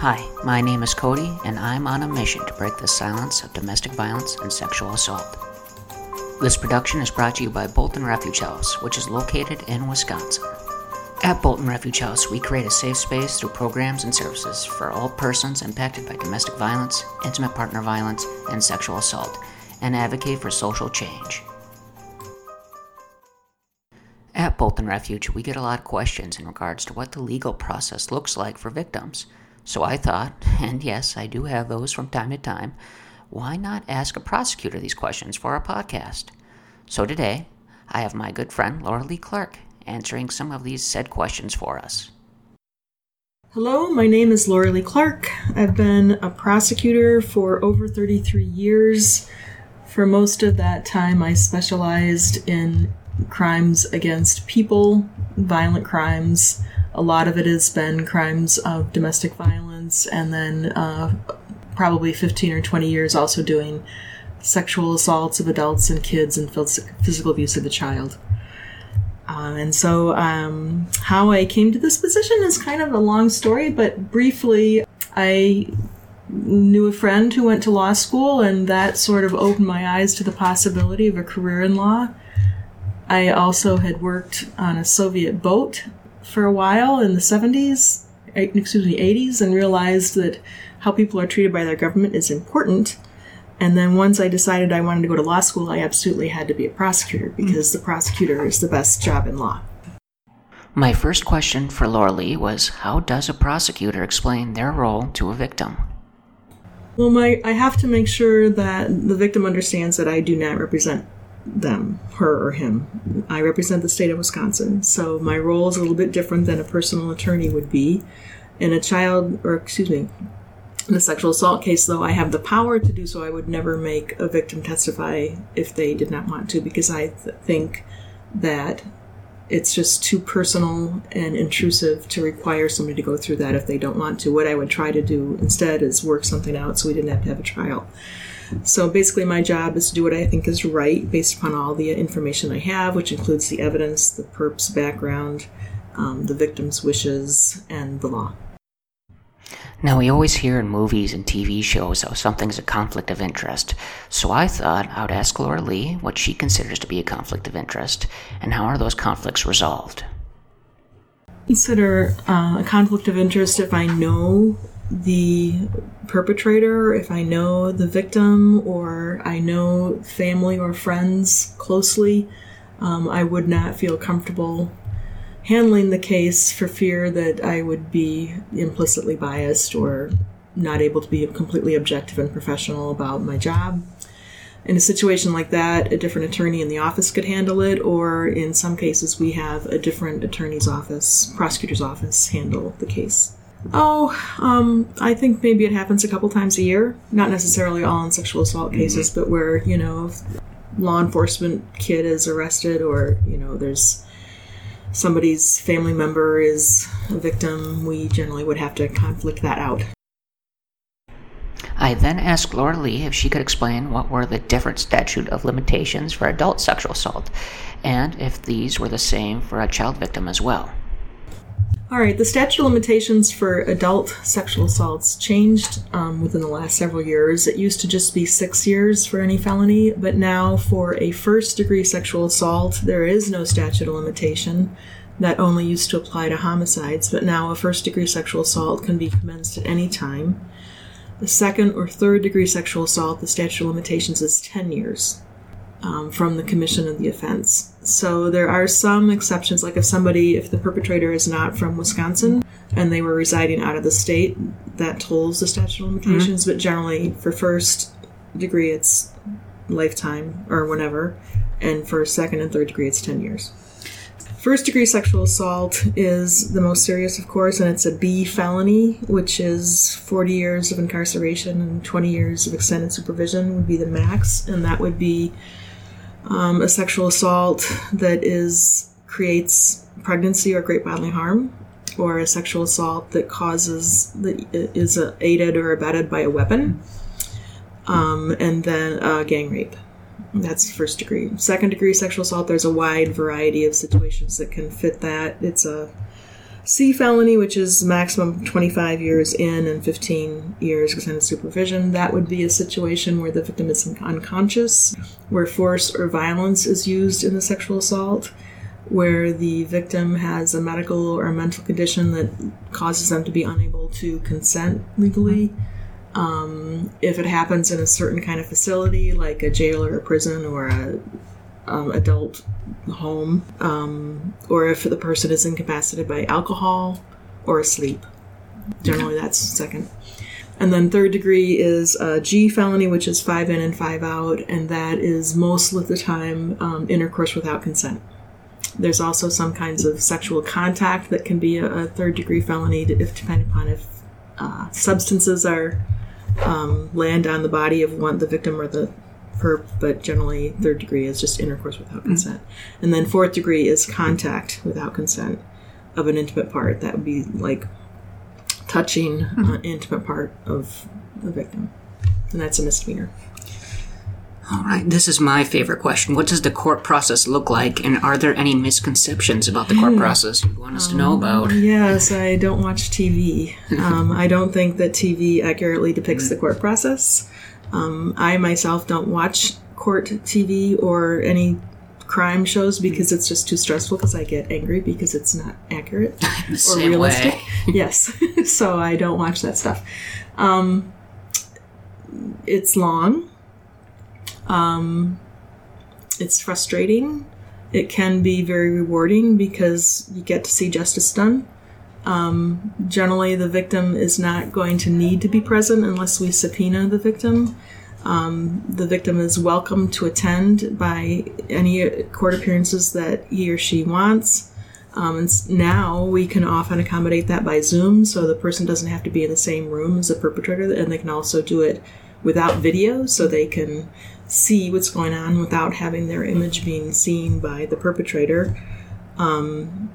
Hi, my name is Cody, and I'm on a mission to break the silence of domestic violence and sexual assault. This production is brought to you by Bolton Refuge House, which is located in Wisconsin. At Bolton Refuge House, we create a safe space through programs and services for all persons impacted by domestic violence, intimate partner violence, and sexual assault, and advocate for social change. At Bolton Refuge, we get a lot of questions in regards to what the legal process looks like for victims. So I thought, and yes, I do have those from time to time, why not ask a prosecutor these questions for our podcast? So today, I have my good friend Loralee Clark answering some of these said questions for us. Hello, my name is Loralee Clark. I've been a prosecutor for over 33 years. For most of that time, I specialized in crimes against people, violent crimes. A lot of it has been crimes of domestic violence, and then uh, probably 15 or 20 years also doing sexual assaults of adults and kids and physical abuse of the child. Um, and so, um, how I came to this position is kind of a long story, but briefly, I knew a friend who went to law school, and that sort of opened my eyes to the possibility of a career in law. I also had worked on a Soviet boat for a while in the 70s, eh, excuse me, 80s, and realized that how people are treated by their government is important. And then once I decided I wanted to go to law school, I absolutely had to be a prosecutor because the prosecutor is the best job in law. My first question for Loralee was How does a prosecutor explain their role to a victim? Well, my, I have to make sure that the victim understands that I do not represent them, her or him. I represent the state of Wisconsin, so my role is a little bit different than a personal attorney would be. In a child, or excuse me, in a sexual assault case, though, I have the power to do so. I would never make a victim testify if they did not want to, because I th- think that it's just too personal and intrusive to require somebody to go through that if they don't want to. What I would try to do instead is work something out so we didn't have to have a trial. So basically, my job is to do what I think is right based upon all the information I have, which includes the evidence, the perp's background, um, the victim's wishes, and the law. Now, we always hear in movies and TV shows how something's a conflict of interest, so I thought I would ask Loralee what she considers to be a conflict of interest and how are those conflicts resolved. Consider uh, a conflict of interest if I know the perpetrator, if I know the victim, or I know family or friends closely. Um, I would not feel comfortable handling the case for fear that I would be implicitly biased or not able to be completely objective and professional about my job. In a situation like that, a different attorney in the office could handle it, or in some cases, we have a different attorney's office, prosecutor's office, handle the case. Oh, um, I think maybe it happens a couple times a year. Not necessarily all in sexual assault cases, mm-hmm. but where, you know, law enforcement kid is arrested or, you know, there's somebody's family member is a victim, we generally would have to conflict that out. I then asked Loralee if she could explain what were the different statute of limitations for adult sexual assault, and if these were the same for a child victim as well. All right, the statute of limitations for adult sexual assaults changed um, within the last several years. It used to just be six years for any felony, but now for a first degree sexual assault, there is no statute of limitation. That only used to apply to homicides, but now a first degree sexual assault can be commenced at any time. The second or third degree sexual assault, the statute of limitations is 10 years um, from the commission of the offense. So there are some exceptions, like if somebody, if the perpetrator is not from Wisconsin and they were residing out of the state, that tolls the statute of limitations. Mm-hmm. But generally, for first degree, it's lifetime or whenever, and for second and third degree, it's 10 years. First degree sexual assault is the most serious, of course, and it's a B felony, which is 40 years of incarceration and 20 years of extended supervision would be the max, and that would be um, a sexual assault that is creates pregnancy or great bodily harm, or a sexual assault that causes that is aided or abetted by a weapon, um, and then uh, gang rape. That's first degree. Second degree sexual assault. There's a wide variety of situations that can fit that. It's a C felony, which is maximum 25 years in and 15 years extended supervision, that would be a situation where the victim is unconscious, where force or violence is used in the sexual assault, where the victim has a medical or mental condition that causes them to be unable to consent legally. Um, if it happens in a certain kind of facility, like a jail or a prison or a um, adult home, um, or if the person is incapacitated by alcohol or asleep. Generally, that's second. And then third degree is a G felony, which is five in and five out, and that is most of the time um, intercourse without consent. There's also some kinds of sexual contact that can be a, a third degree felony, if depending upon if uh, substances are um, land on the body of one the victim or the perp, but generally third degree is just intercourse without mm. consent. And then fourth degree is contact without consent of an intimate part. That would be like touching mm. an intimate part of the victim. And that's a misdemeanor. All right, this is my favorite question. What does the court process look like, and are there any misconceptions about the court hmm. process you want us to know um, about? Yes, I don't watch TV. Um, I don't think that TV accurately depicts mm. the court process. Um, I myself don't watch court TV or any crime shows because it's just too stressful because I get angry because it's not accurate or realistic. yes, so I don't watch that stuff. Um, it's long. Um, it's frustrating. It can be very rewarding because you get to see justice done. Um, generally, the victim is not going to need to be present unless we subpoena the victim. Um, the victim is welcome to attend by any court appearances that he or she wants. Um, and now we can often accommodate that by Zoom, so the person doesn't have to be in the same room as the perpetrator, and they can also do it without video, so they can see what's going on without having their image being seen by the perpetrator. Um,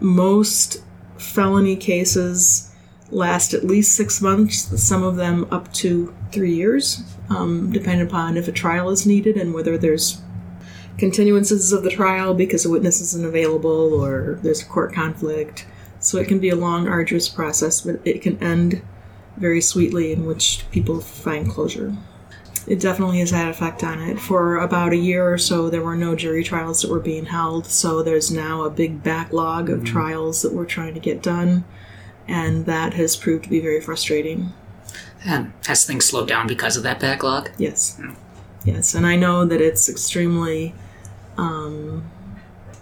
most felony cases last at least six months, some of them up to three years, um, depending upon if a trial is needed and whether there's continuances of the trial because a witness isn't available or there's a court conflict. So it can be a long, arduous process, but it can end very sweetly in which people find closure. It definitely has had an effect on it. For about a year or so, there were no jury trials that were being held, so there's now a big backlog of trials that we're trying to get done, and that has proved to be very frustrating. And has things slowed down because of that backlog? Yes. Yes, and I know that it's extremely um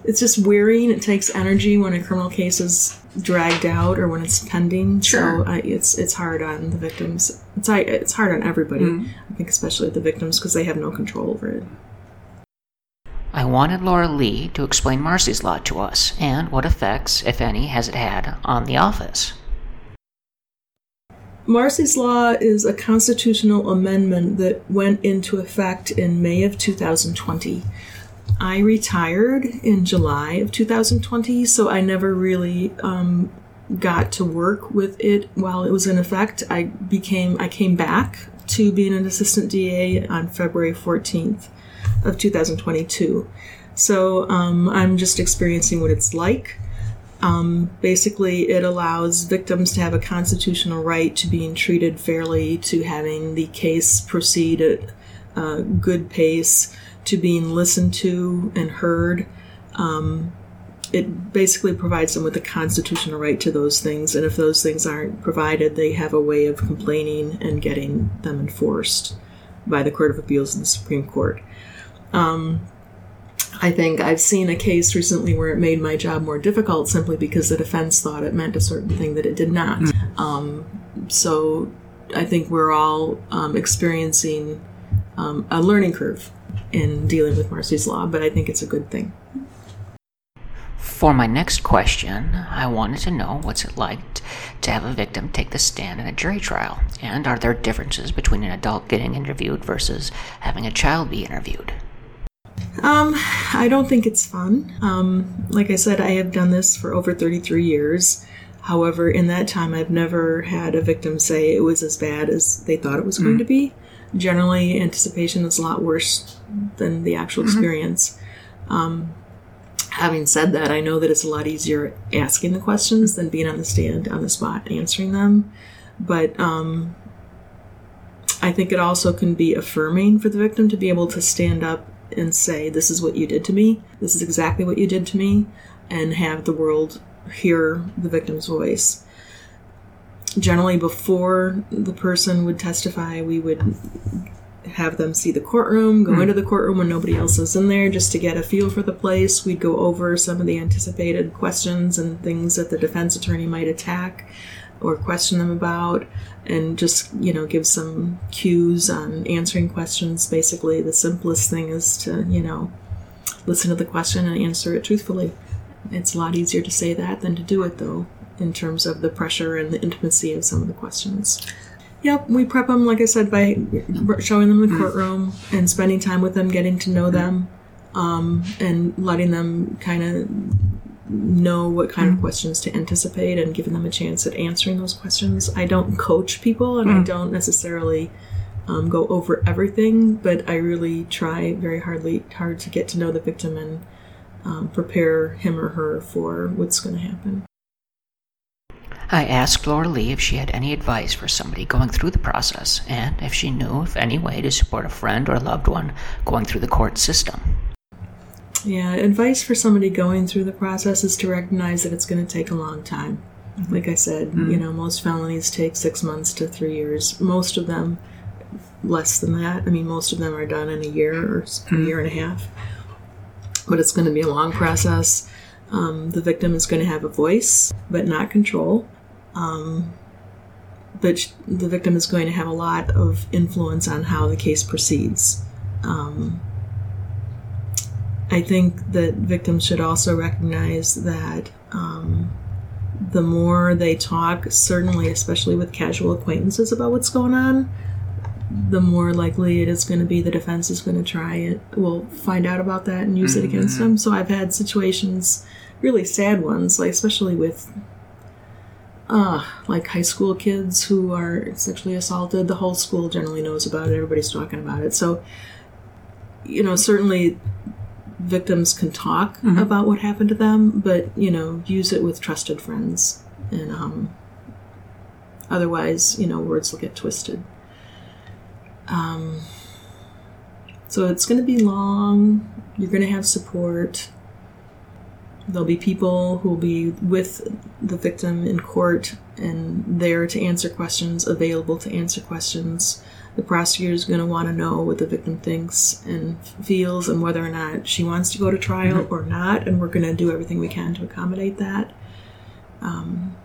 it's just wearying. It takes energy when a criminal case is dragged out or when it's pending. Sure. So I, it's it's hard on the victims. It's it's hard on everybody. Mm-hmm. I think especially the victims because they have no control over it. I wanted Loralee to explain Marsy's Law to us and what effects, if any, has it had on the office. Marsy's Law is a constitutional amendment that went into effect in May of 2020. I retired in July of 2020, so I never really um, got to work with it while it was in effect. I became I came back to being an assistant DA on February 14th of 2022. So um, I'm just experiencing what it's like. Um, basically, it allows victims to have a constitutional right to being treated fairly, to having the case proceed at a good pace, to being listened to and heard. Um, it basically provides them with a constitutional right to those things, and if those things aren't provided, they have a way of complaining and getting them enforced by the Court of Appeals and the Supreme Court. Um, I think I've seen a case recently where it made my job more difficult simply because the defense thought it meant a certain thing that it did not. Um, so I think we're all um, experiencing um, a learning curve in dealing with Marsy's Law, but I think it's a good thing. For my next question, I wanted to know what's it like to have a victim take the stand in a jury trial, and are there differences between an adult getting interviewed versus having a child be interviewed? Um, I don't think it's fun. Um, like I said, I have done this for over 33 years. However, in that time, I've never had a victim say it was as bad as they thought it was going to be. Generally, anticipation is a lot worse than the actual experience. Um, Having said that, I know that it's a lot easier asking the questions than being on the stand on the spot answering them. But um, I think it also can be affirming for the victim to be able to stand up and say, This is what you did to me. This is exactly what you did to me. And have the world hear the victim's voice. Generally, before the person would testify, we would have them see the courtroom, go hmm. into the courtroom when nobody else is in there just to get a feel for the place. We'd go over some of the anticipated questions and things that the defense attorney might attack or question them about and just, you know, give some cues on answering questions. Basically, the simplest thing is to, you know, listen to the question and answer it truthfully. It's a lot easier to say that than to do it, though, in terms of the pressure and the intimacy of some of the questions. Yep, we prep them, like I said, by showing them the courtroom and spending time with them, getting to know them, um, and letting them kind of know what kind of questions to anticipate and giving them a chance at answering those questions. I don't coach people and I don't necessarily um, go over everything, but I really try very hardly hard to get to know the victim and um, prepare him or her for what's going to happen. I asked Loralee if she had any advice for somebody going through the process and if she knew of any way to support a friend or loved one going through the court system. Yeah, advice for somebody going through the process is to recognize that it's going to take a long time. Like I said, you know, most felonies take six months to three years. Most of them less than that. I mean, most of them are done in a year or a year and a half. But it's going to be a long process. Um, the victim is going to have a voice, but not control. Um, but sh- the victim is going to have a lot of influence on how the case proceeds. Um, I think that victims should also recognize that um, the more they talk, certainly, especially with casual acquaintances about what's going on, the more likely it is going to be the defense is going to try it, will find out about that and use it against them. So I've had situations, really sad ones, like especially with uh, like high school kids who are sexually assaulted. The whole school generally knows about it. Everybody's talking about it. So, you know, certainly victims can talk about what happened to them, but you know, use it with trusted friends, and um, otherwise, you know, words will get twisted. Um, so it's going to be long. You're going to have support. There'll be people who will be with the victim in court and there to answer questions, available to answer questions. The prosecutor is going to want to know what the victim thinks and feels and whether or not she wants to go to trial or not, and we're going to do everything we can to accommodate that. Um,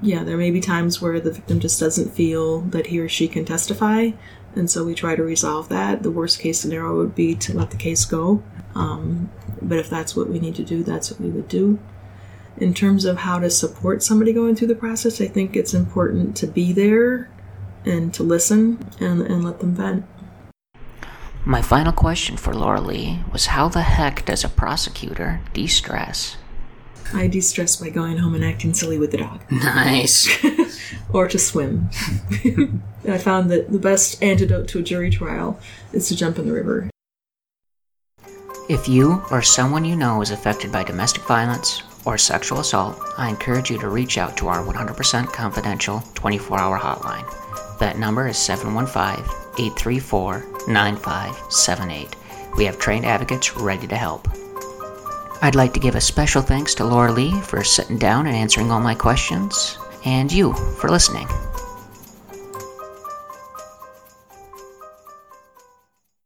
yeah, there may be times where the victim just doesn't feel that he or she can testify, and so we try to resolve that. The worst case scenario would be to let the case go. Um, but if that's what we need to do, that's what we would do. In terms of how to support somebody going through the process, I think it's important to be there and to listen and, and let them vent. My final question for Loralee was how the heck does a prosecutor de stress? I de stress by going home and acting silly with the dog. Nice. or to swim. I found that the best antidote to a jury trial is to jump in the river. If you or someone you know is affected by domestic violence or sexual assault, I encourage you to reach out to our 100% confidential 24 hour hotline. That number is 715 834 9578. We have trained advocates ready to help. I'd like to give a special thanks to Loralee for sitting down and answering all my questions, and you for listening.